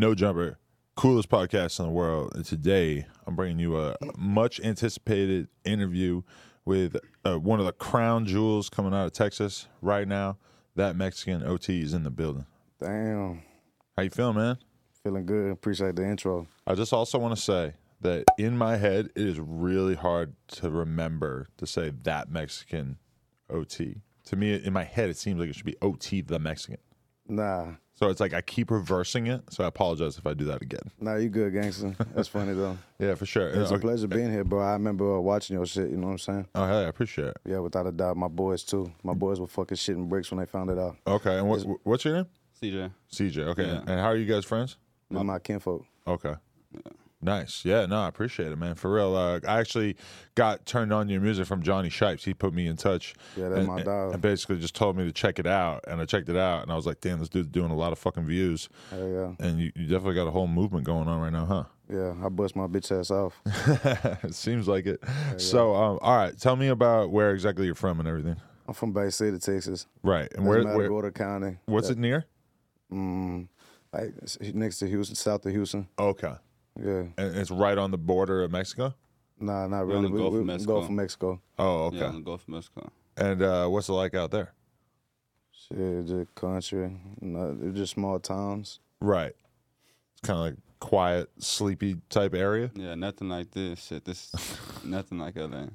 No Jumper, coolest podcast in the world. And today I'm bringing you a much anticipated interview with uh, one of the crown jewels coming out of Texas right now. That Mexican OT is in the building. Damn. How you feeling, man? Feeling good. Appreciate the intro. I just also want to say that in my head, it is really hard to remember to say that Mexican OT. To me, in my head, it seems like it should be OT the Mexican. Nah. So it's like I keep reversing it. So I apologize if I do that again. Nah, you good, gangster. That's funny though. Yeah, for sure. It's a Okay. pleasure being here, bro. I remember uh, watching your shit. You know what I'm saying? Oh, hey, I appreciate it. Yeah, without a doubt. My boys too. My boys were fucking shitting bricks when they found it out. Okay, and what, what's your name? CJ. CJ. Okay, Yeah. and how are you guys friends? With my kinfolk. Okay. Nice. Yeah, no, I appreciate it, man. For real. Uh, I actually got turned on your music from Johnny Shipes. He put me in touch. Yeah, that's and, my dog. And basically just told me to check it out. And I checked it out and I was like, damn, this dude's doing a lot of fucking views. Hell yeah. And you, you definitely got a whole movement going on right now, huh? Yeah, I bust my bitch ass off. it seems like it. So, um, all right, tell me about where exactly you're from and everything. I'm from Bay City, Texas. Right. And where, where Matagorda County. what's it near? Mm, like next to Houston, south of Houston. Okay. Yeah. And it's right on the border of Mexico? Nah, not We're on really. the Gulf of we, we Mexico. Gulf of Mexico. Oh, okay. Yeah, in the Gulf of Mexico. And uh, what's it like out there? Shit, just country. No, they're just small towns. Right. It's kind of like quiet, sleepy type area. Yeah, nothing like this. Shit, this nothing like LA.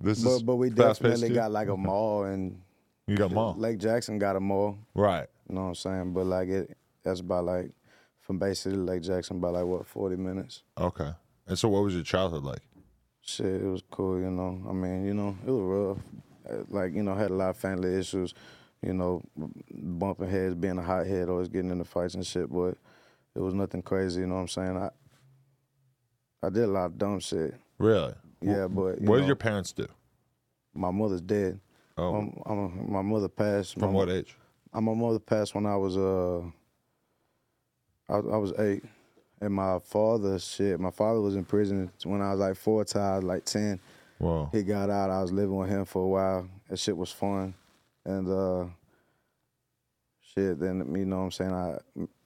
This But is but we fast-paced definitely too? got like a mall and You got mall. Lake Jackson got a mall. right. You know what I'm saying? But like it, that's about like from Bay City to Lake Jackson, about like what 40 minutes. Okay. And so, what was your childhood like? Shit, it was cool. You know, I mean, you know, it was rough. Uh, Like you know, had a lot of family issues. You know, bumping heads, being a hothead, always getting into fights and shit. But it was nothing crazy. You know what I'm saying? I I did a lot of dumb shit. Really? Yeah, but what know, did your parents do? my mother's dead. Oh, Um, I'm- my mother passed. from my, what age? Uh, my mother passed when I was uh, I, I was eight, and my father shit. My father was in prison when I was like four till I was like ten. Whoa. He got out. I was living with him for a while. That shit was fun, and uh, shit. Then you know what I'm saying. I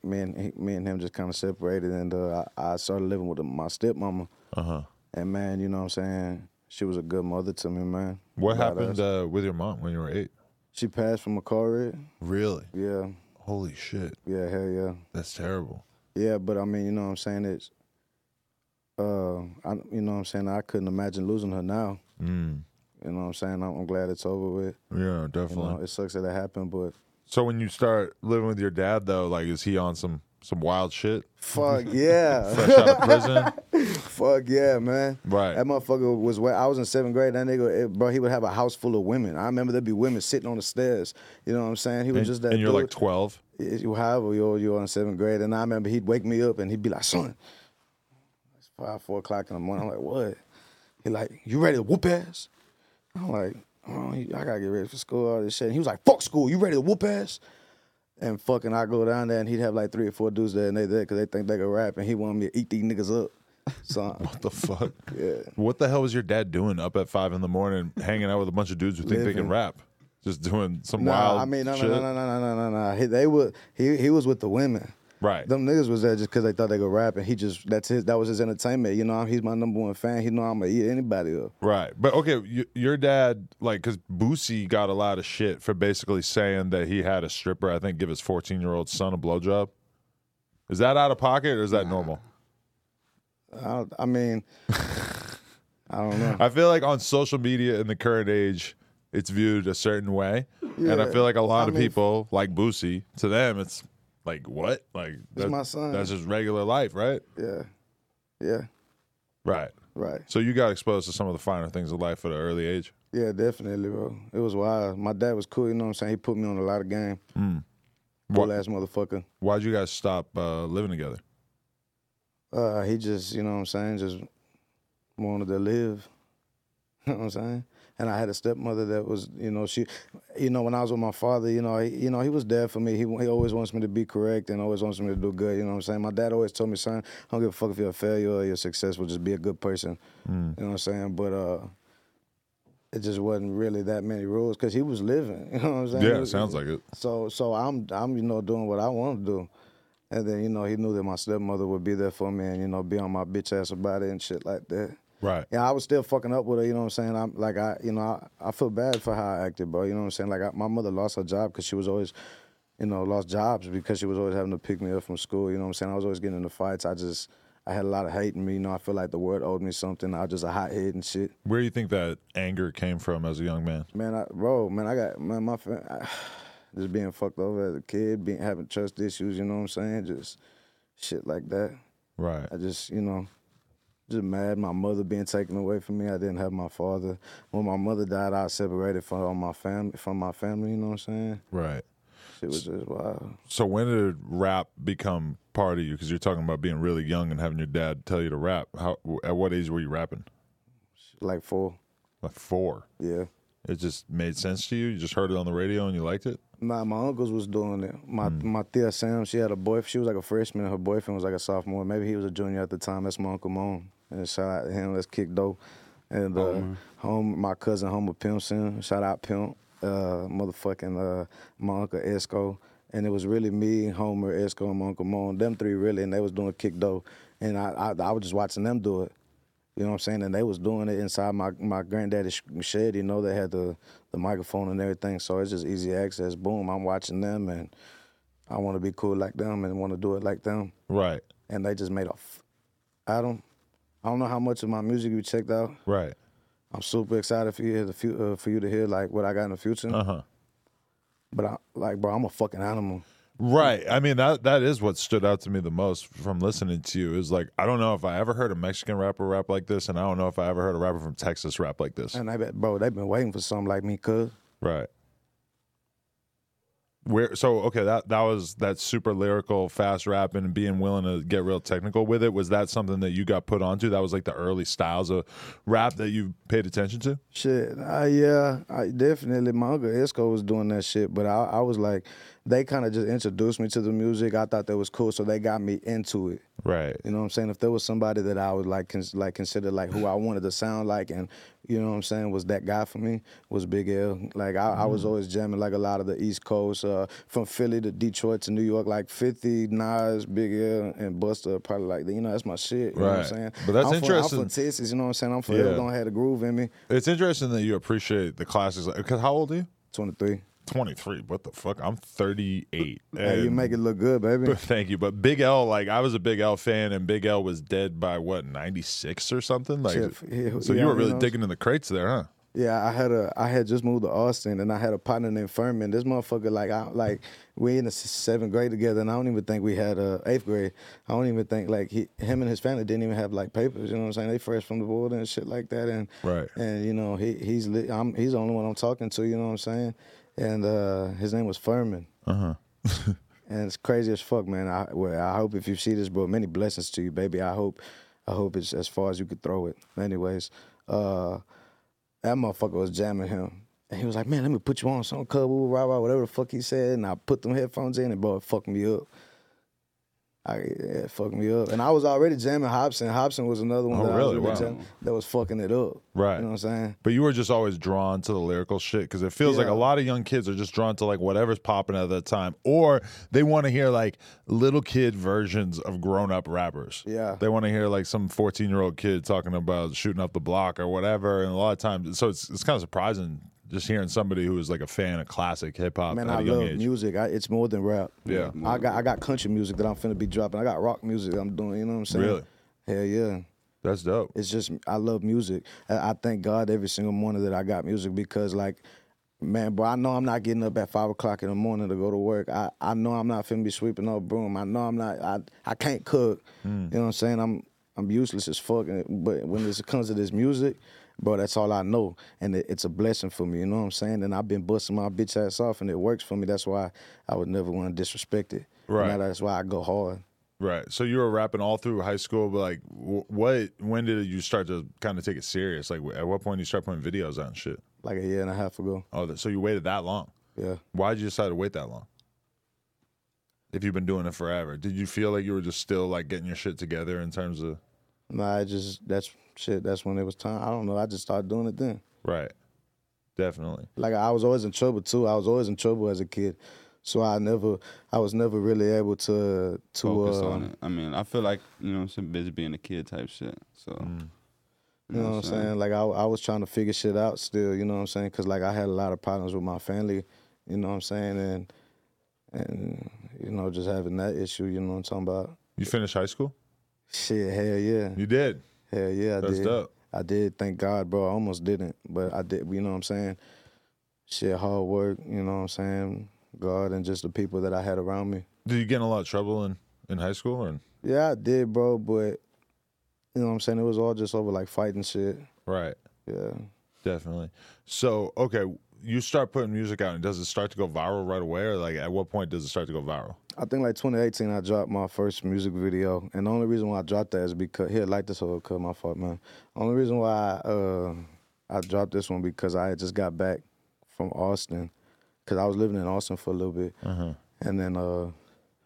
me and he, me and him just kind of separated, and uh, I, I started living with my stepmama. Uh huh. And man, you know what I'm saying. She was a good mother to me, man. What happened uh, with your mom when you were eight? She passed from a car wreck. Really? Yeah, Holy shit. yeah, hell yeah. That's terrible. Yeah, but I mean, you know what I'm saying? It's, uh, I, you know what I'm saying? I couldn't imagine losing her now. Mm. You know what I'm saying? I'm, I'm glad it's over with. Yeah, You definitely. know, it sucks that it happened, but so, when you start living with your dad, though, like, is he on some some wild shit? fuck yeah. Fresh out of prison? fuck yeah, man. Right. That motherfucker was where I was in seventh grade. That nigga, it, bro, he would have a house full of women. I remember there'd be women sitting on the stairs. You know what I'm saying? He was And, just that. and you're like 12? you however you're you're in seventh grade, and I remember he'd wake me up and he'd be like, "Son, it's five, four o'clock in the morning." I'm like, "What?" He like, "You ready to whoop ass?" I'm like, "Oh, I gotta get ready for school, all this shit." And he was like, "Fuck school, you ready to whoop ass?" And fucking, I go down there and he'd have like three or four dudes there, and they there because they think they can rap, and he wanted me to eat these niggas up. So What the fuck? yeah, What the hell was your dad doing up at five in the morning, hanging out with a bunch of dudes who think they can rap? Just doing some nah, wild I mean, no, shit? no, no, no, no, no, no, no, no. He, they would. He he was with the women. Right. Them niggas was there just because they thought they could rap, and he just that's his that was his entertainment. You know, he's my number one fan. He know I'm gonna eat anybody up. Right. But okay, y your dad, like, because Boosie got a lot of shit for basically saying that he had a stripper, I think, give his 14 year old son a blowjob. Is that out of pocket or is that normal? I, I mean, I don't know. I feel like on social media in the current age, it's viewed a certain way, and I feel like a lot I of mean- people like Boosie. To them, it's like what? Like that- my son. That's just regular life, right? Yeah, yeah, Right. right. So you got exposed to some of the finer things of life at an early age. Yeah, definitely, bro. It was wild. My dad was cool. You know what I'm saying? He put me on a lot of game. Cool ass motherfucker. Why'd you guys stop uh, living together? Uh, he just, you know what I'm saying, just wanted to live. You know what I'm saying? And I had a stepmother that was, you know, she, you know, when I was with my father, you know, he, you know, he was there for me. He, he always wants me to be correct and always wants me to do good. You know what I'm saying? My dad always told me, son, I don't give a fuck if you're a failure or you're successful. Just be a good person. You know what I'm saying? But uh, it just wasn't really that many rules because he was living. You know what I'm saying? Yeah, it was- sounds like it. so so I'm I'm you know doing what I want to do, and then you know he knew that my stepmother would be there for me and you know be on my bitch ass about it and shit like that. Right. Yeah, I was still fucking up with her. You know what I'm saying? I'm like I you know I, I feel bad for how I acted, bro. You know what I'm saying? Like I, my mother lost her job because she was always. You know, lost jobs because she was always having to pick me up from school. You know what I'm saying? I was always getting into fights. I just, I had a lot of hate in me. You know, I feel like the world owed me something. I was just a hot head and shit. Where do you think that anger came from as a young man? Man, I, bro, man, I got man, my I, just being fucked over as a kid, being having trust issues. You know what I'm saying? Just shit like that. Right. I just, you know, just mad. My mother being taken away from me. I didn't have my father. When my mother died, I separated from all my family. From my family, you know what I'm saying? Right. Shit was just wild. So when did rap become part of you? Because you're talking about being really young and having your dad tell you to rap. How? At what age were you rapping? Like four, Like four. yeah. It just made sense to you. You just heard it on the radio and you liked it. Nah, my uncles was doing it. My my tia Sam, she had a boyfriend. She was like a freshman. and Her boyfriend was like a sophomore. Maybe he was a junior at the time. That's my uncle Moan. And shout out to him. Let's kick dope. And uh, home, my cousin Homer Pimpson. Shout out Pimp. Uh, motherfucking uh, my uncle Esco. And it was really me, Homer, Esco, and my uncle Moan. Them three really, and they was doing kick dope. And I, I I was just watching them do it. You know what I'm saying? And they was doing it inside my my granddaddy's shed. You know, they had the the microphone and everything, so it's just easy access. Boom, I'm watching them, and I want to be cool like them and want to do it like them. Right. And they just made a. F- I don't, I don't know how much of my music you checked out. Right. I'm super excited for you to fu- uh, for you to hear like what I got in the future. Uh huh. But I like, bro, I'm a fucking animal. Right. I mean that that is what stood out to me the most from listening to you. Is like I don't know if I ever heard a Mexican rapper rap like this, and I don't know if I ever heard a rapper from Texas rap like this. And they, bet- bro, they've been waiting for something like me, cuz. Right. Where so okay that that was that super lyrical fast rapping and being willing to get real technical with it was that something that you got put onto that was like the early styles of rap that you paid attention to Shit, uh, yeah, I definitely. My uncle Esco was doing that shit, but I, I was like, they kind of just introduced me to the music. I thought that was cool, so they got me into it. right You know what I'm saying? If there was somebody that I would like, cons- like consider like who I wanted to sound like, and you know what I'm saying, was that guy for me? Was Big L. Like I, I was always jamming like a lot of the East Coast, uh, from Philly to Detroit to New York, like 50, Nas, Big L, and Busta. Probably like you know that's my shit. You know what I'm Right. saying? But that's I'm from- interesting. I'm from Texas. You know what I'm saying? I'm forever Yeah. gonna have the groove in me. it's interesting that you appreciate the classics because how old are you 23. 23 what the fuck i'm 38 Hey, you make it look good, baby. but thank you but big l like i was a big l fan and big l was dead by what 96 or something like Shit, yeah, so yeah, you were you really know. digging in the crates there huh Yeah, I had a I had just moved to Austin and I had a partner named Furman. This motherfucker like I like we in the seventh grade together and I don't even think we had uh, eighth grade. I don't even think like he him and his family didn't even have like papers. You know what I'm saying? They fresh from the border and shit like that. And Right. and you know he he's I'm, he's the only one I'm talking to. You know what I'm saying? And uh, his name was Furman. uh-huh And it's crazy as fuck, man. I well, I hope if you see this, bro, many blessings to you, baby. I hope, I hope it's as far as you could throw it. Anyways, uh, that motherfucker was jamming him, and he was like, "Man, let me put you on some couple, rah rah, whatever the fuck he said." And I put them headphones in, and bro, it fucked me up. I yeah, it fucked me up, and I was already jamming Hopsin. Hopsin was another one Oh, that, I really? was Wow. that was fucking it up. Right. You know what I'm saying? But you were just always drawn to the lyrical shit because it feels like a lot of young kids are just drawn to like whatever's popping at that time, or they want to hear like little kid versions of grown up rappers. Yeah. they want to hear like some fourteen year old kid talking about shooting up the block or whatever. And a lot of times, so it's it's kind of surprising just hearing somebody who is like a fan of classic hip hop Man, at I a young love age. music. I, it's more than rap. Yeah. I got I got country music that I'm finna be dropping. I got rock music I'm doing. You know what I'm saying? Really? Hell yeah. That's dope. It's just I love music. I, I thank God every single morning that I got music because like, man, bro, I know I'm not getting up at five o'clock in the morning to go to work. I, I know I'm not finna be sweeping up broom. I know I'm not. I I can't cook. Hmm. You know what I'm saying? I'm I'm useless as fuck. But when it comes to this music, bro, that's all I know, and it, it's a blessing for me. You know what I'm saying? And I've been busting my bitch ass off, and it works for me. That's why I would never want to disrespect it. Right. And that's why I go hard. Right. So you were rapping all through high school, but like, what? When did you start to kind of take it serious? Like, at what point did you start putting videos out and shit? Like a year and a half ago. Oh, so you waited that long? Yeah. Why did you decide to wait that long? If you've been doing it forever, did you feel like you were just still like getting your shit together in terms of Nah, I just that's shit. That's when it was time. I don't know. I just started doing it then. right? Definitely. Like I was always in trouble too. I was always in trouble as a kid, so I never, I was never really able to to Focus uh, on it. I mean, I feel like you know, I'm busy being a kid type shit. So, Mm. You know what I'm saying? Like I, I was trying to figure shit out still. You know what I'm saying? Because like I had a lot of problems with my family. You know what I'm saying? And and you know just having that issue. You know what I'm talking about? You finished high school? Shit, hell yeah, You did. hell yeah, I That's did. dope. I did. Thank God, bro. I almost didn't, but I did. You know what I'm saying? Shit, hard work. You know what I'm saying? God and just the people that I had around me. Did you get in a lot of trouble in in high school? Or Yeah, I did, bro. But you know what I'm saying? It was all just over like fighting shit. right? Yeah. Definitely. So, okay, you start putting music out, and does it start to go viral right away, or like at what point does it start to go viral? I think like 2018, I dropped my first music video, and the only reason why I dropped that is because here, like this whole cut my fault, man. Only reason why I, uh, I dropped this one because I had just got back from Austin, because I was living in Austin for a little bit, and then uh,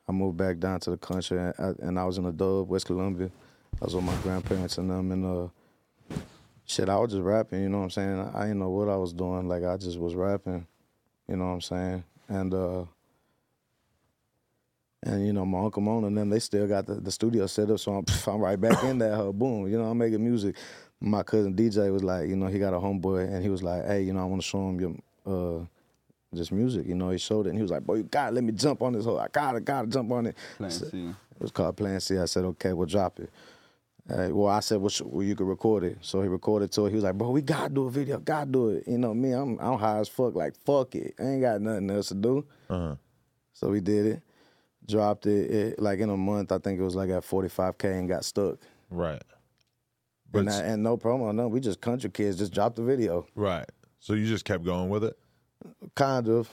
I moved back down to the country, and I, and I was in a dub, West Columbia. I was with my grandparents and them, and uh, shit, I was just rapping. You know what I'm saying? I didn't know what I was doing. Like I just was rapping. You know what I'm saying? And uh, and you know, my uncle Mona and them, they still got the, the studio set up, so I'm, pff, I'm right back in that. Her boom, you know, I'm making music. My cousin DJ was like, you know, he got a homeboy, and he was like, hey, you know, I want to show him your uh, this music. You know, he showed it, and he was like, boy, you gotta let me jump on this whole. I gotta, gotta jump on it. Plan So- C. it was called Plan C. I said, okay, we'll drop it. Uh, well, I said, well, sh- well, you can record it. So he recorded to it. He was like, bro, we gotta do a video, gotta do it. You know me, I'm I'm high as fuck. Like fuck it, I ain't got nothing else to do. Uh-huh. So we did it, dropped it, it. Like in a month, I think it was like at 45k and got stuck. Right. But And, I- and no promo, no. We just country kids, just dropped the video, right. So you just kept going with it, kind of.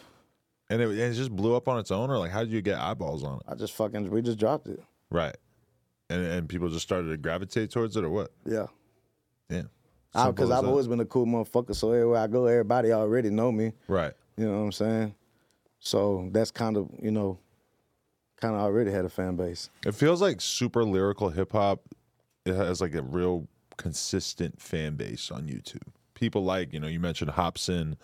and it, and it just blew up on its own, or like how did you get eyeballs on it? I just fucking we just dropped it. Right. And and people just started to gravitate towards it, or what? Yeah. Damn. Because I've that. always been a cool motherfucker, so everywhere I go, everybody already know me. Right. You know what I'm saying? So that's kind of, you know, kind of already had a fan base. It feels like super lyrical hip hop. It has like a real consistent fan base on YouTube. People like, you know, you mentioned Hopsin,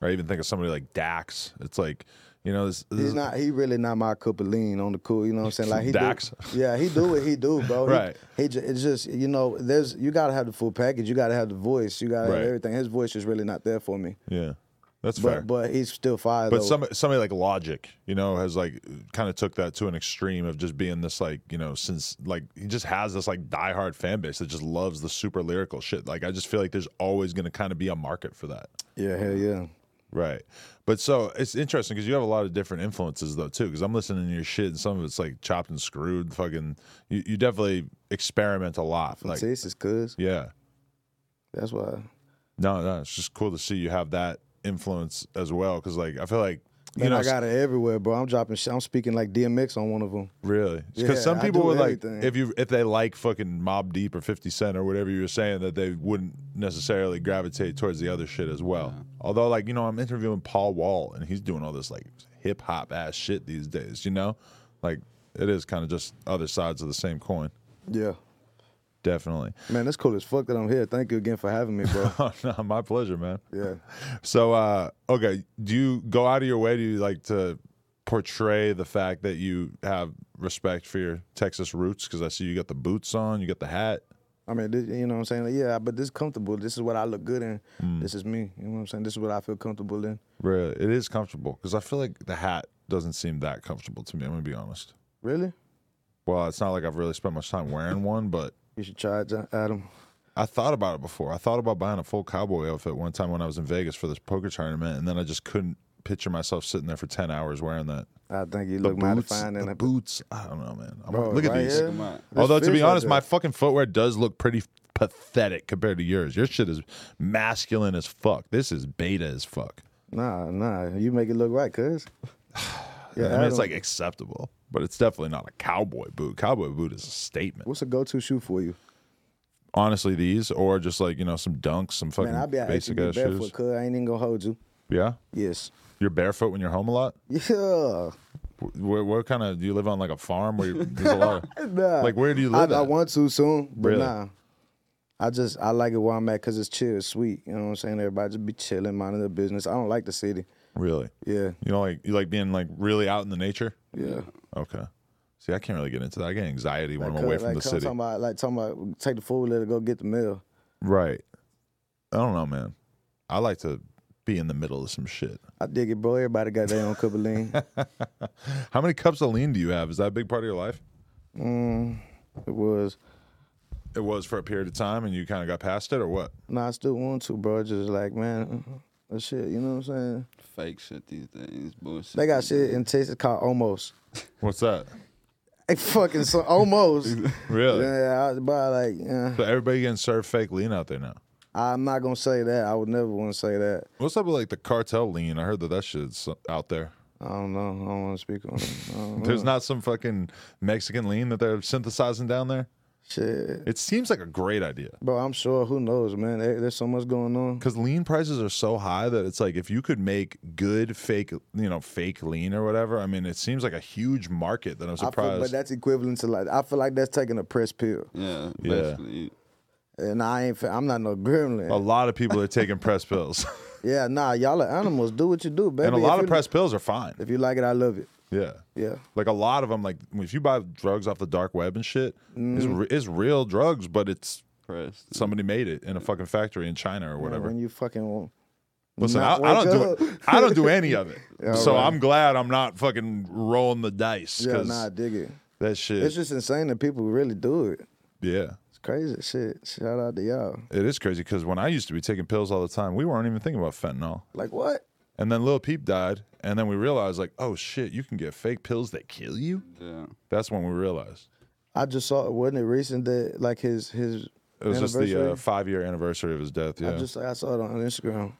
or I even think of somebody like Dax. It's like, you know, this, this He's not. He really not my cup of lean on the cool. You know what I'm saying? Like he Dax? Do, yeah, he do what he do, bro. He- Right. He, ju- it's just you know, there's you gotta have the full package. You gotta have the voice. You gotta Right. have everything. His voice is really not there for me. Yeah, that's fair. But but he's still fire. But though. some somebody like Logic, you know, has like kind of took that to an extreme of just being this like, you know, since like he just has this like diehard fan base that just loves the super lyrical shit. Like I just feel like there's always going to kind of be a market for that. yeah, hell yeah. Right. But so it's interesting because you have a lot of different influences though too. Because I'm listening to your shit and some of it's like chopped and screwed. Fucking, you, you definitely experiment a lot. Like, this it's cuz. yeah. That's why. No, no, it's just cool to see you have that influence as well. Because like I feel like you Man, know I got it everywhere, bro. I'm dropping shit. I'm speaking like DMX on one of them. Really? Because Yeah, some people do would like if you if they like fucking Mobb Deep or Fifty Cent or whatever you were saying that they wouldn't necessarily gravitate towards the other shit as well. Although like you know I'm interviewing Paul Wall and he's doing all this like hip hop ass shit these days. You know, like it is kind of just other sides of the same coin. Yeah. Definitely. Man, that's cool as fuck that I'm here. Thank you again for having me, bro. Oh, no, my pleasure, man. yeah. So, uh, okay, do you go out of your way? Do you like to portray the fact that you have respect for your Texas roots? Because I see you got the boots on, you got the hat. I mean, this, you know what I'm saying? Like, yeah, but this is comfortable. This is what I look good in. Mm. This is me. You know what I'm saying? This is what I feel comfortable in. Really, it is comfortable because I feel like the hat doesn't seem that comfortable to me. I'm gonna be honest. Really? Well, it's not like I've really spent much time wearing one, but You should try it, Adam. I thought about it before. I thought about buying a full cowboy outfit one time when I was in Vegas for this poker tournament, and then I just couldn't picture myself sitting there for ten hours wearing that. I think you The look mighty boots, fine in the it. boots. I don't know, man. I'm- Bro, look at these. here, Come on. this Although to be honest, my fucking footwear does look pretty pathetic compared to yours. Your shit is masculine as fuck. This is beta as fuck. Nah, nah. You make it look right, cuz. Yeah, I mean, it's like acceptable, but it's definitely not a cowboy boot. Cowboy boot is a statement. what's a go-to shoe for you? Honestly, these or just like you know some dunks, some fucking Man, I be basic be ass barefoot, shoes. cuz I ain't even gonna hold you. Yeah, Yes. you're barefoot when you're home a lot. Yeah. Where, what kind of do you live on like a farm where you, there's a lot of Nah. like where do you live? I at? want to soon, but Really? nah. I just I like it where I'm at because it's chill, it's sweet. You know what I'm saying? Everybody just be chilling, minding their business. I don't like the city. Really? Yeah, You know, like you like being like really out in the nature. yeah. Okay. See, I can't really get into that. I get anxiety when Like, I'm away cuz- from like, the city. Talking about, like talking about take the food, let it go get the meal. Right. I don't know, man. I like to be in the middle of some shit. I dig it, bro. Everybody got their own cup of lean. How many cups of lean do you have? Is that a big part of your life? mm, it was. It was for a period of time, and you kind of got past it, or what? No, I still want to, bro. Just like man, that shit. You know what I'm saying? Fake shit these days. Bullshit. They got shit days. in Texas called almost. What's that? Hey, fucking so almost. Really? Yeah, I was about like, yeah. So everybody getting served fake lean out there now. I'm not gonna say that. I would never want to say that. What's up with like the cartel lean? I heard that that shit's out there. I don't know. I don't want to speak on it. There's know. not some fucking Mexican lean that they're synthesizing down there. Shit, It seems like a great idea bro. I'm sure. Who knows, man? There- There's so much going on. because lean prices are so high that it's like if you could make good fake, you know, fake lean or whatever. I mean, it seems like a huge market that I'm I feel, surprised. but that's equivalent to like. I feel like that's taking a press pill, Yeah, Yeah. basically. and I ain't. fe- I'm not no gremlin. a lot of people are taking press pills, Yeah, nah. Y'all are animals. Do what you do, baby. and a If lot of press pills are fine. If you like it, I love it. Yeah. Yeah. Like a lot of them, like if you buy drugs off the dark web and shit, it's, Mm-hmm. re- it's real drugs, but it's Pressed. somebody made it in a fucking factory in China or whatever. When you fucking want. Listen, I, I don't wake do it. I don't do any of it. Yeah, so right. I'm glad I'm not fucking rolling the dice Yeah, because nah, I dig it. that shit. It's just insane that people really do it. yeah, It's crazy shit. Shout out to y'all. it is crazy because when I used to be taking pills all the time, we weren't even thinking about fentanyl. Like what? And then Lil Peep died, and then we realized like, oh shit, you can get fake pills that kill you. Yeah. That's when we realized I just saw. It. Wasn't it recent that like his his it was just the uh, five year anniversary of his death. Yeah, I just I saw it on Instagram.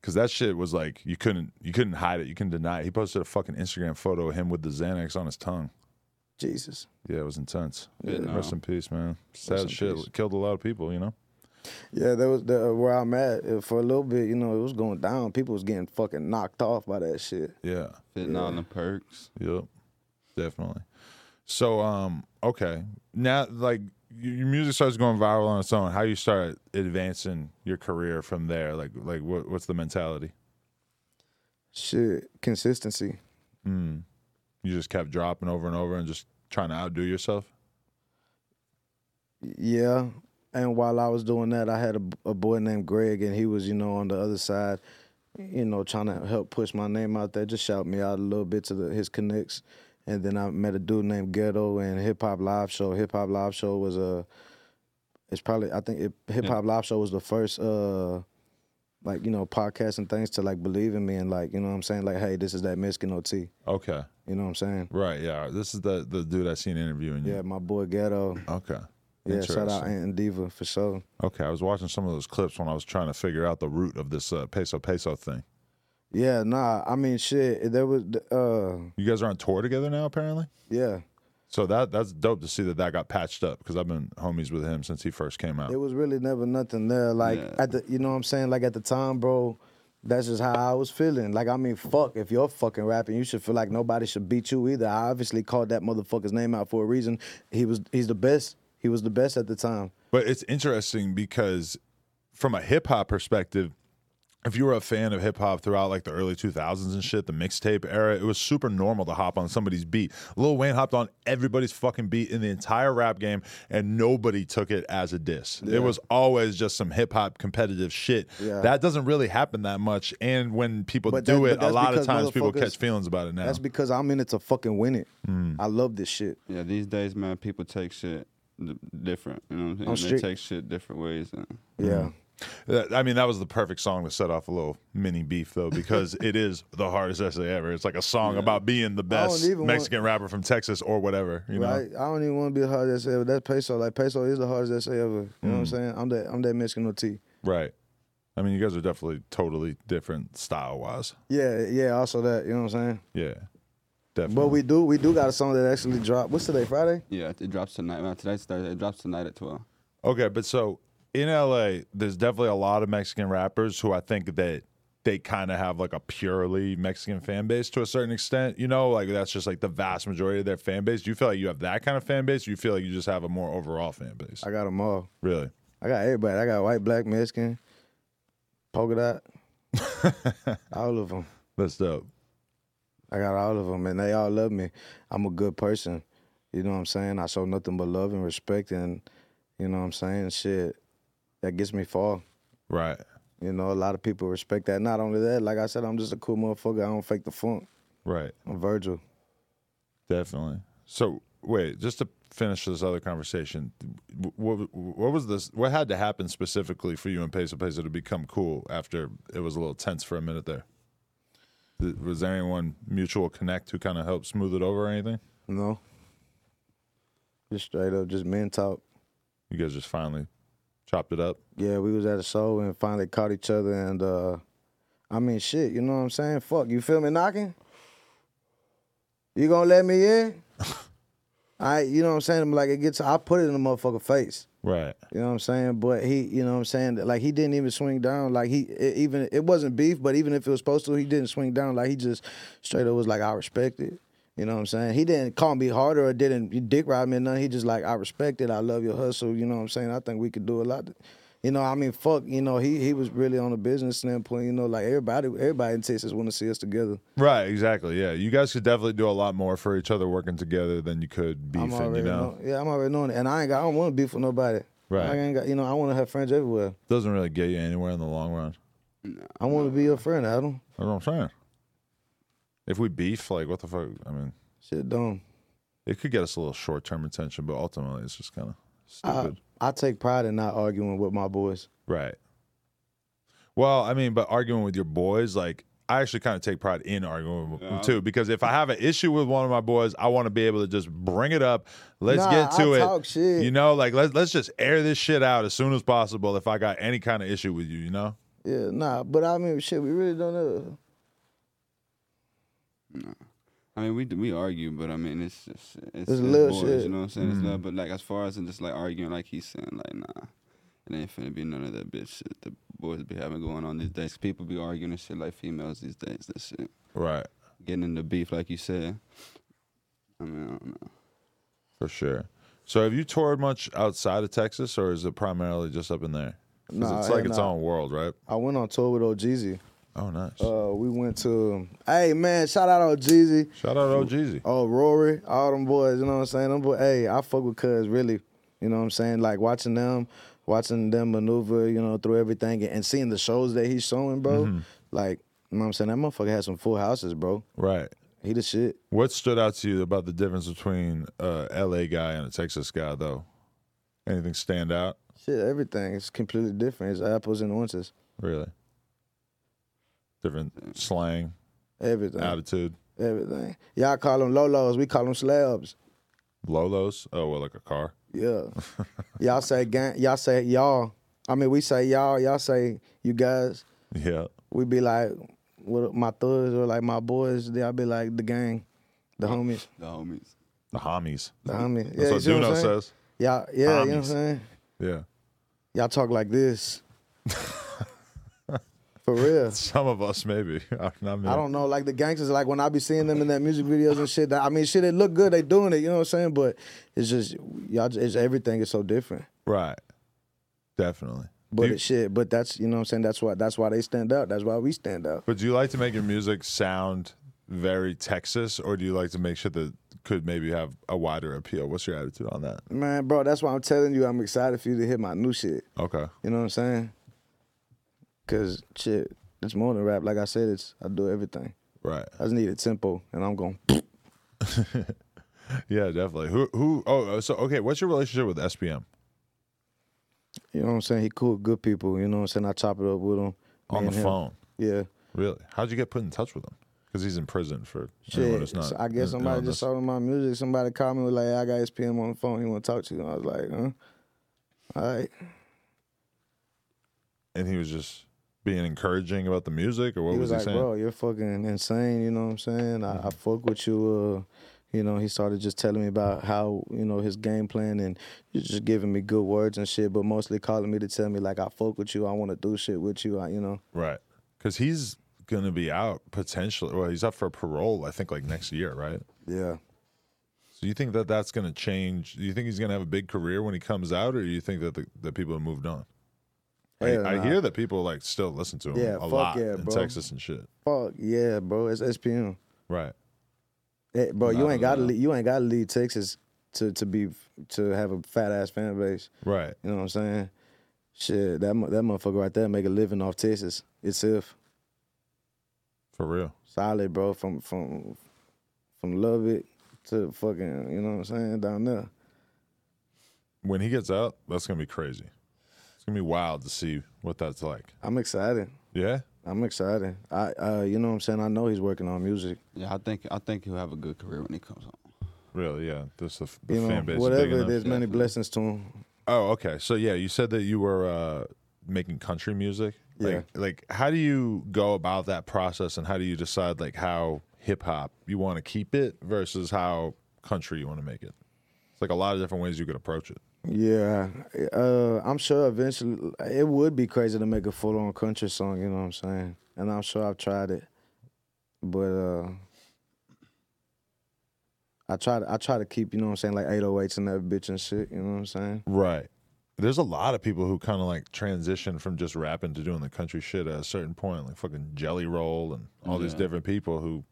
because that shit was like you couldn't you couldn't hide it, you couldn't deny it. He posted a fucking Instagram photo of him with the Xanax on his tongue. Jesus. Yeah, it was intense. Good Rest now. in peace, man. Sad shit. peace. Killed a lot of people, you know. Yeah, that was the, where I'm at. Uh, For a little bit, you know, it was going down. People was getting fucking knocked off by that shit. Yeah. Fitting all the perks. Yep. Definitely. So, um, okay. Now, like, your music starts going viral on its own. How you start advancing your career from there? Like, like what, what's the mentality? Shit, consistency. You just kept dropping over and over and just trying to outdo yourself. Yeah. And while I was doing that, I had a, a boy named Greg, and he was, you know, on the other side, you know, trying to help push my name out there, just shout me out a little bit to the, his connects. And then I met a dude named Ghetto and Hip Hop Live Show. Hip Hop Live Show was a, it's probably I think Hip Hop Live Show was the first, uh, like you know, podcast and things to like believe in me and like you know what I'm saying, like hey, this is that Mexican OT. Okay. You know what I'm saying? Right. Yeah. This is the the dude I seen interviewing you. Yeah, my boy Ghetto. Okay. Yeah, shout out Interesting. Ant and Diva for sure. Okay. I was watching some of those clips when I was trying to figure out the root of this uh, peso peso thing. Yeah, nah. I mean, shit. There was, uh, You guys are on tour together now, apparently. yeah. So that that's dope to see that that got patched up because I've been homies with him since he first came out. It was really never nothing there. Like Yeah. at the, you know what I'm saying? Like at the time, bro. That's just how I was feeling. Like I mean, fuck. If you're fucking rapping, you should feel like nobody should beat you either. I obviously called that motherfucker's name out for a reason. He was, he's the best. He was the best at the time. But it's interesting because from a hip hop perspective, if you were a fan of hip hop throughout like the early 2000s and shit, the mixtape era, it was super normal to hop on somebody's beat. Lil Wayne hopped on everybody's fucking beat in the entire rap game, and nobody took it as a diss. It was always just some hip hop competitive shit. Yeah. That doesn't really happen that much. And when people But do that- it, a lot of times people catch feelings about it now. That's because I'm in it to fucking win it. Hmm. I love this shit. Yeah, these days, man, people take shit d- different. You know what I'm saying? I'm they strict. take shit different ways. And Yeah. That- I mean, that was the perfect song to set off a little mini beef, though, because it is the hardest essay ever. It's like a song about being the best even want- Mexican rapper from Texas or whatever. You know, Right? I don't even want to be the hardest essay ever. That's peso. Like peso is the hardest essay ever. You know what Mm. I'm saying? I'm that I'm that Mexican OT. right? I mean, you guys are definitely totally different style wise. Yeah, yeah, also that, you know what I'm saying? Yeah, definitely. But we do we do got a song that actually dropped. What's today, Friday? yeah, it drops tonight. Man, tonight's Thursday. It drops tonight at 12. Okay, but so in LA, there's definitely a lot of Mexican rappers who I think that they kind of have like a purely Mexican fan base to a certain extent. You know, like that's just like the vast majority of their fan base. Do you feel like you have that kind of fan base? Or you feel like you just have a more overall fan base? I got them all. Really? I got everybody. I got white, black, Mexican, polka dot, all of them. That's dope. I got all of them, and they all love me. I'm a good person. You know what I'm saying? I show nothing but love and respect, and you know what I'm saying? Shit, that gets me far. Right. You know, a lot of people respect that. Not only that, like I said, I'm just a cool motherfucker. I don't fake the funk. Right. I'm Virgil. Definitely. So wait, just to finish this other conversation, what, what was this? What had to happen specifically for you and Peso Peso to become cool after it was a little tense for a minute there? Th- Was there anyone mutual connect who kind of helped smooth it over or anything? No. just straight up, just men talk. You guys just finally chopped it up. Yeah, we was at a show and finally caught each other, and uh I mean, shit. You know what I'm saying? Fuck, you feel me knocking? You gonna let me in? I, you know what I'm saying? I'm like, it gets. I put it in the motherfucker face. Right. You know what I'm saying? But he, you know what I'm saying? Like he didn't even swing down. Like he it, even it wasn't beef, but even if it was supposed to, he didn't swing down. Like he just straight up was like, I respect it. You know what I'm saying? He didn't call me harder or didn't dick ride me or nothing. He just like, I respect it. I love your hustle. You know what I'm saying? I think we could do a lot. You know, I mean, fuck. You know, he he was really on a business standpoint. You know, like everybody everybody in Texas want to see us together. Right. Exactly. Yeah. You guys could definitely do a lot more for each other working together than you could beefing. You know, know, yeah, I'm already knowing it, and I ain't got. I don't want to beef with nobody. Right. I ain't got. You know, I want to have friends everywhere. doesn't really get you anywhere in the long run. I want to be your friend, Adam. That's what I'm saying. If we beef, like what the fuck? I mean, Shit, dumb. it could get us a little short term attention, but ultimately it's just kind of stupid. I take pride in not arguing with my boys. right. Well, I mean, but arguing with your boys, like I actually kind of take pride in arguing with them too, because if I have an issue with one of my boys, I want to be able to just bring it up. Let's Nah, get to I it. talk shit. You know, like let's let's just air this shit out as soon as possible. If I got any kind of issue with you, you know. Yeah, nah, but I mean, shit, we really don't know. I mean, we we argue, but I mean, it's just it's, It's it's little boys, shit. You know what I'm saying? It's love, mm-hmm. but like as far as in just like arguing, like he's saying, like nah, it ain't finna be none of that bitch shit the boys be having going on these days. People be arguing and shit like females these days. That shit, Right. getting into beef, like you said. I mean, I don't know. For sure. So have you toured much outside of Texas, or is it primarily just up in there? 'Cause Nah, it's like and, its own world, right? I went on tour with OGZ. Oh, nice. Uh, we went to, hey man, shout out old Jeezy. Shout out old Jeezy. Oh, Rory, all them boys, you know what I'm saying? Them boy, hey, I fuck with Cuz really, you know what I'm saying? Like watching them, watching them maneuver, you know, through everything and seeing the shows that he's showing, bro. Mm-hmm. Like, you know what I'm saying? That motherfucker had some full houses, bro. Right. He the shit. What stood out to you about the difference between a LA guy and a Texas guy, though? Anything stand out? Shit, everything. It's completely different. It's apples and oranges. Really? Different slang, Everything. attitude. Everything. Y'all call them Lolos. We call them slabs. Lolos? Oh, well, like a car. Yeah. y'all say gang. Y'all say y'all. I mean, we say y'all. Y'all say you guys. Yeah. We be like, what my thugs or like my boys. Y'all be like the gang, the homies, The homies. The homies. the homies. That's yeah, you what see what Duno says. Y'all, yeah, you know what I'm saying. Yeah. Y'all talk like this. For real. Some of us, maybe. Not me. I don't know, like the gangsters, like when I be seeing them in that music videos and shit. I mean, shit, it look good, they doing it, you know what I'm saying? But it's just y'all, it's everything is so different. Right. Definitely. But you- it shit, but that's you know what I'm saying. That's why that's why they stand out. That's why we stand out. But do you like to make your music sound very Texas, or do you like to make sure that could maybe have a wider appeal? What's your attitude on that? Man, bro, that's why I'm telling you. I'm excited for you to hit my new shit. Okay. You know what I'm saying? Cause shit, it's more than rap. Like I said, it's I do everything. Right. I just need a tempo, and I'm going. Yeah, definitely. Who? Who? Oh, uh, so okay. What's your relationship with SPM You know what I'm saying? He cool, good people. You know what I'm saying? I chop it up with him on the him. phone? Yeah. Really? How'd you get put in touch with him? Because he's in prison for Shit, not. so I guess somebody just this. saw my music. Somebody called me was like, "I got SPM on the phone. He want to talk to you." And I was like, "Huh? All right." and he was just being encouraging about the music, or what he was, was, he like, saying? "Bro, you're fucking insane." You know what I'm saying? I, I fuck with you. Uh, you know, he started just telling me about how you know his game plan, and just giving me good words and shit. But mostly calling me to tell me like, "I fuck with you. I want to do shit with you." I, you know. Right. Because he's gonna be out potentially. Well, he's up for parole. I think like next year, right? Yeah. So you think that that's gonna change? Do you think he's gonna have a big career when he comes out, or do you think that the, that people have moved on? I, I hear that people like still listen to him Yeah, a fuck lot yeah, in bro. Texas and shit. Fuck yeah, bro. It's SPM. Right. Eh, bro, you ain't got to leave, you ain't got to leave Texas to to be to have a fat ass fan base. Right. You know what I'm saying? Shit, that mo- that motherfucker right there make a living off Texas itself. For real. Solid, bro. From from from love it to fucking, you know what I'm saying, down there. When he gets out, that's gonna be crazy. It's gonna be wild to see what that's like. I'm excited. Yeah. I'm excited. I uh, you know what I'm saying. I know he's working on music. Yeah, I think I think he'll have a good career when he comes on. Really. Yeah. This the, the You know, fan base. is big whatever. enough. There's many blessings to him. Oh, okay. So yeah, you said that you were uh, making country music. Like, Yeah. Like, how do you go about that process, and how do you decide like how hip hop you want to keep it versus how country you want to make it? It's like a lot of different ways you could approach it. Yeah, uh, I'm sure eventually it would be crazy to make a full on country song. You know what I'm saying? And I'm sure I've tried it, but uh, I try to I try to keep you know what I'm saying like 808s and that bitch and shit. You know what I'm saying? Right. There's a lot of people who kind of like transition from just rapping to doing the country shit at a certain point, like fucking Jelly Roll and all these different people who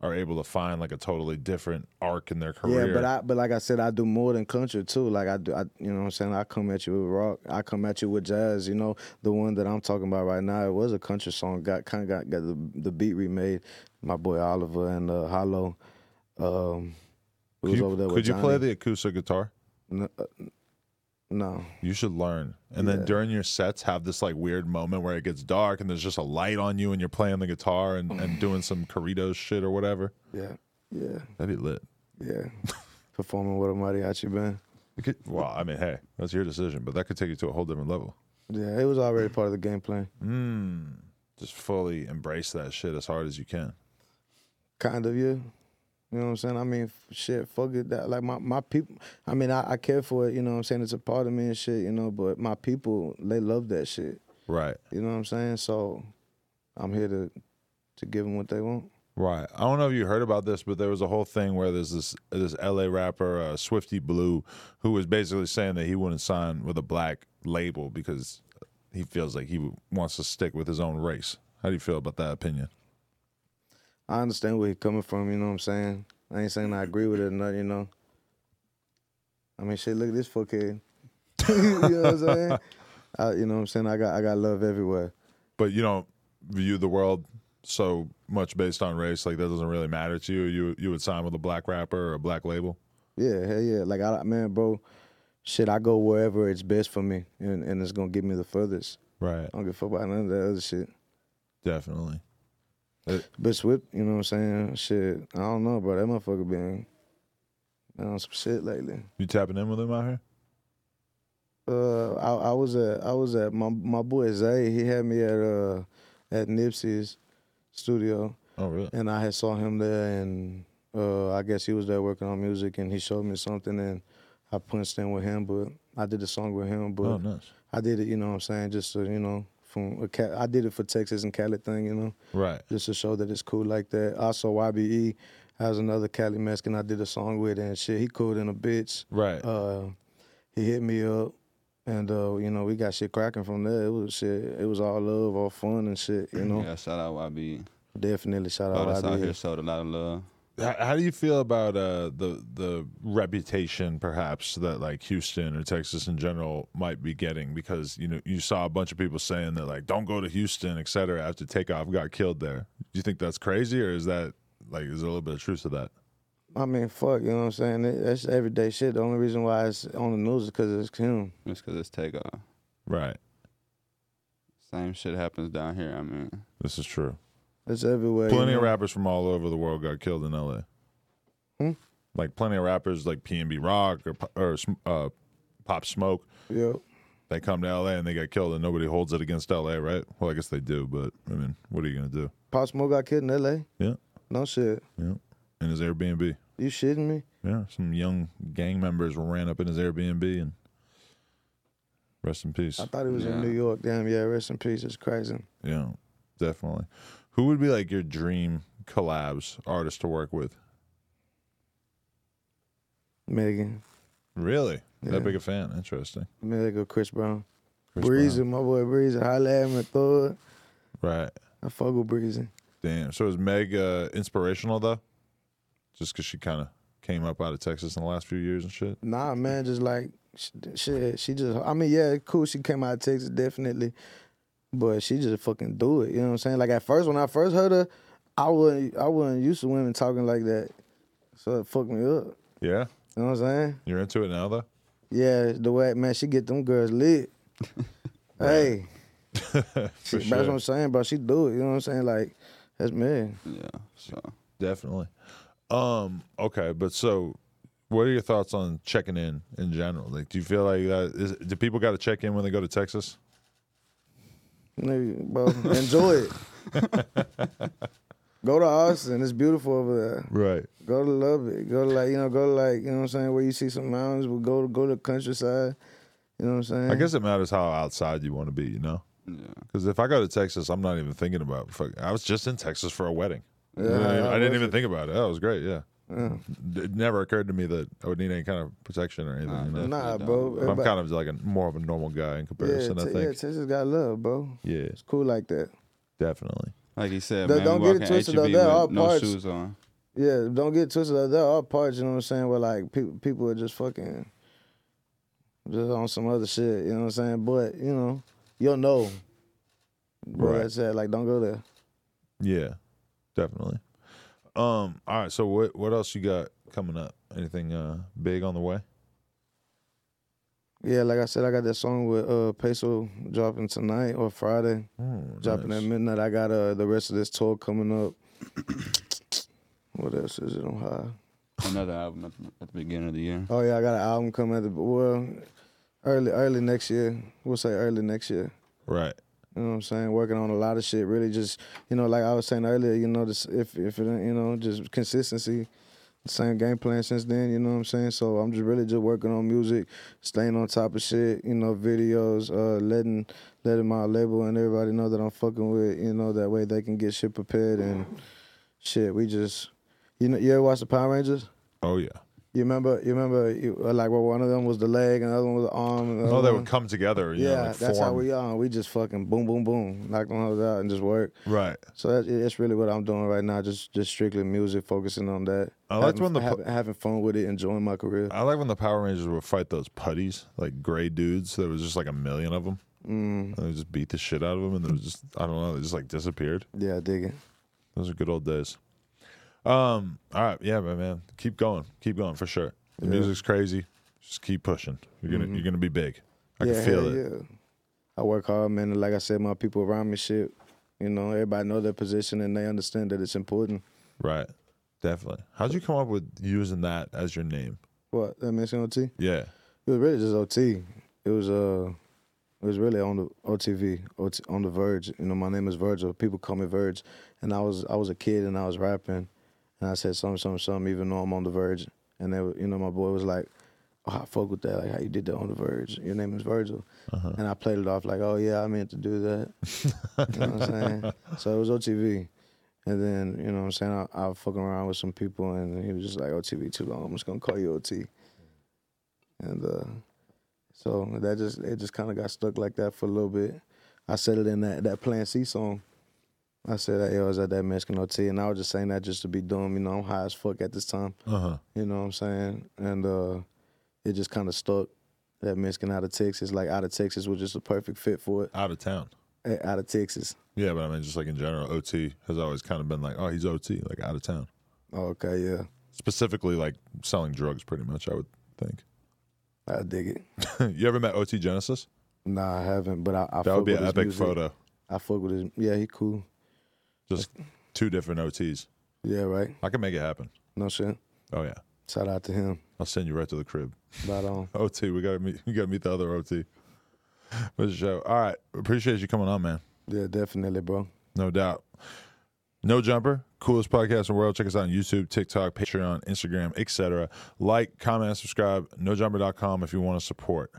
are able to find like a totally different arc in their career. Yeah, but I but like I said, I do more than country too. Like I do, I, you know what I'm saying? I come at you with rock. I come at you with jazz. You know, the one that I'm talking about right now, it was a country song. Got kind of got got the, the beat remade. My boy Oliver and uh, Hollow. Um, could was you, over there could you play the acoustic guitar? No, uh, no. You should learn. And then during your sets, have this like weird moment where it gets dark and there's just a light on you and you're playing the guitar and, and doing some Corridos shit or whatever. Yeah, yeah, That'd be lit. yeah. Performing with a mariachi band. Could, well, I mean, hey, that's your decision, but that could take you to a whole different level. Yeah, it was already part of the game plan. Mm, just fully embrace that shit as hard as you can. Kind of, yeah. You know what I'm saying? I mean, shit, fuck it. That like my my people. I mean, I, I care for it. You know what I'm saying? It's a part of me and shit. You know, but my people, they love that shit. Right. You know what I'm saying? So, I'm here to to give them what they want. Right. I don't know if you heard about this, but there was a whole thing where there's this this LA rapper, uh, Swifty Blue, who was basically saying that he wouldn't sign with a black label because he feels like he wants to stick with his own race. How do you feel about that opinion? I understand where he's coming from. You know what I'm saying? I ain't saying I agree with it or nothing. You know. I mean, shit. Look at this fuckhead. you know what I'm saying? I, you know what I'm saying? I got I got love everywhere. But you don't view the world so much based on race, like that doesn't really matter to you. You you would sign with a black rapper or a black label. Yeah, hell yeah. Like I man, bro, shit, I go wherever it's best for me and, and it's gonna get me the furthest. Right. I don't give a fuck about none of that other shit. Definitely. But Swift, you know what I'm saying? Shit. I don't know, bro. That motherfucker been been on some shit lately. You tapping in with him out here? Uh I, I was at I was at my my boy Zay, he had me at uh at Nipsey's studio Oh, really? and I had saw him there and uh I guess he was there working on music and he showed me something and I punched in with him, but I did a song with him, but Oh, nice. I did it, you know what I'm saying, just to, you know, from I did it for Texas and Cali thing, you know, Right. just to show that it's cool like that. Also, YBE has another Cali Mexican I did a song with and shit. He cool in a bitch. Right. Uh, he hit me up And uh, you know, we got shit cracking from there. It was shit. It was all love, all fun and shit. You know, Yeah, shout out YB. definitely shout out us out here, showed a lot of love. How, how do you feel about uh, the the reputation, perhaps that like Houston or Texas in general might be getting? Because you know you saw a bunch of people saying that like don't go to Houston, et cetera, after Takeoff got killed there. Do you think that's crazy, or is that like is there a little bit of truth to that? I mean, fuck, you know what I'm saying? It- That's everyday shit. The only reason why it's on the news is because it's him. It's because it's takeoff. Right. Same shit happens down here. I mean, This is true. It's everywhere. Plenty you of rappers from all over the world got killed in L.A. Hmm? Like plenty of rappers like PnB Rock or or uh, Pop Smoke. Yep. They come to L.A. and they get killed, and nobody holds it against L.A. Right? Well, I guess they do, but I mean, what are you gonna do? Pop Smoke got killed in L.A. Yeah, No shit. yeah. In his Airbnb. You shitting me? Yeah, some young gang members ran up in his Airbnb and rest in peace. I thought he was in New York. Damn, yeah. Rest in peace. It's crazy. Yeah, definitely. Who would be like your dream collabs artist to work with? Megan, Really? Yeah. That big a fan? Interesting. Megan, Chris Brown, Chris Breezy, Brown. my boy Breezy. Holla at throw it. Right. I fuck with Breezy. Damn. So is Meg uh, inspirational though? Just because she kind of came up out of Texas in the last few years and shit. Nah, man, just like shit. She just, I mean, yeah, cool. She came out of Texas, definitely, but she just fucking do it. You know what I'm saying? Like at first, when I first heard her, I wasn't, I wasn't used to women talking like that, so it fucked me up. Yeah. You know what I'm saying? You're into it now though. Yeah, the way man, she get them girls lit. Hey, For that's what. I'm saying, bro. She do it. You know what I'm saying? Like that's me. yeah. So Definitely. Um. Okay, but so, what are your thoughts on checking in in general? Like, do you feel like that? Is, do people got to check in when they go to Texas? Nigga, bro, enjoy it. Go to Austin. It's beautiful over there. Right. Go to Lubbock. Go to like you know, go to like you know what I'm saying, where you see some mountains. But go to go to the countryside. You know what I'm saying? I guess it matters how outside you want to be. You know. yeah. Because if I go to Texas, I'm not even thinking about. Fuck, I was just in Texas for a wedding. Yeah, You know I, I didn't even it? think about it. That was great. Yeah. Yeah. It never occurred to me that I would need any kind of protection or anything. Nah, you know? Nah, bro. But I'm kind of like a more of a normal guy in comparison. I te- think. yeah, Texas got love, bro. Yeah, It's cool like that. definitely. Like he said, Don't- man, don't get it twisted, HEB though. There are with no parts- shoes on. Yeah, don't get twisted. There are parts, you know what I'm saying, where like people people are just fucking just on some other shit. You know what I'm saying? But you know, you'll know. But Right. I said like, don't go there. Yeah, definitely. Um. All right. So what what else you got coming up? Anything uh big on the way? Yeah, like I said, I got that song with uh Peso dropping tonight or Friday. Mm, dropping nice. at midnight. I got uh the rest of this tour coming up. what else is it on high? Another album at the, at the beginning of the year. Oh yeah, I got an album coming at the well early early next year. We'll say early next year. Right. You know what I'm saying? Working on a lot of shit. Really, just you know, like I was saying earlier. You know, this, if if it you know, just consistency. Same game plan since then. You know what I'm saying? So I'm just really just working on music, staying on top of shit. You know, videos, uh, letting letting my label and everybody know that I'm fucking with. You know, that way they can get shit prepared and shit. We just, you know, you ever watch the Power Rangers? Oh yeah. You remember? You remember? You, uh, like, well, one of them was the leg, and the other one was the arm. And the Oh, they one- would come together. You yeah, know, like that's how we are. We just fucking boom, boom, boom, knock them out and just work. Right. So that's, it's really what I'm doing right now. Just just strictly music, focusing on that. I having, when the having, having fun with it, enjoying my career. I like when the Power Rangers would fight those putties, like gray dudes. There was just like a million of them. Mm, And they just beat the shit out of them, and they just I don't know, they just like disappeared. yeah, I dig it. Those are good old days. Um. All right. Yeah, man. man. Keep going. Keep going for sure. The Yeah. music's crazy. Just keep pushing. You're gonna Mhm. you're gonna be big. I yeah, can feel it. Yeah. I work hard, man. Like I said, my people around me, shit. You know, everybody know their position and they understand that it's important. Right. Definitely. How'd you come up with using that as your name? What that mention OT? Yeah. It was really just OT. It was uh, it was really on the OTV, OT, on the Verge. You know, my name is Virgil. People call me Verge, and I was I was a kid and I was rapping, and I said something, something, something, even though I'm on the Verge. And they, were- you know, my boy was like, "Oh, I fuck with that. Like how you did that on the Verge. Your name is Virgil." Uh-huh. And I played it off like, "Oh yeah, I meant to do that." you know what I'm saying? So it was OTV. And then, you know what I'm saying, I, I was fucking around with some people and he was just like, OTV too long, I'm just gonna call you OT. And uh So that just it just kind of got stuck like that for a little bit. I said it in that that Plan C song. I said that yo, I was at that Mexican OT, and I was just saying that just to be dumb. You know, I'm high as fuck at this time. Uh huh. You know what I'm saying? And uh, it just kind of stuck. That Mexican out of Texas, like out of Texas, was just a perfect fit for it. Out of town. Out of Texas. Yeah, but I mean, just like in general, OT has always kind of been like, oh, he's OT, like out of town. Oh, okay, yeah, Specifically, like selling drugs, pretty much. I would think. I dig it. you ever met OT Genasis? Nah, I haven't, but I, I That would be with an his epic music. photo. I fuck with his. Yeah, he cool. Just two different OTs. Yeah, right. I can make it happen. No shit. Oh yeah, Shout out to him. I'll send you right to the crib. Right on. OT, we gotta meet. We gotta meet the other OT. The show? All right, appreciate you coming on, man. Yeah, definitely, bro. No doubt. No jumper, coolest podcast in the world. Check us out on YouTube, TikTok, Patreon, Instagram, etc. Like, comment, subscribe. NoJumper.com if you want to support.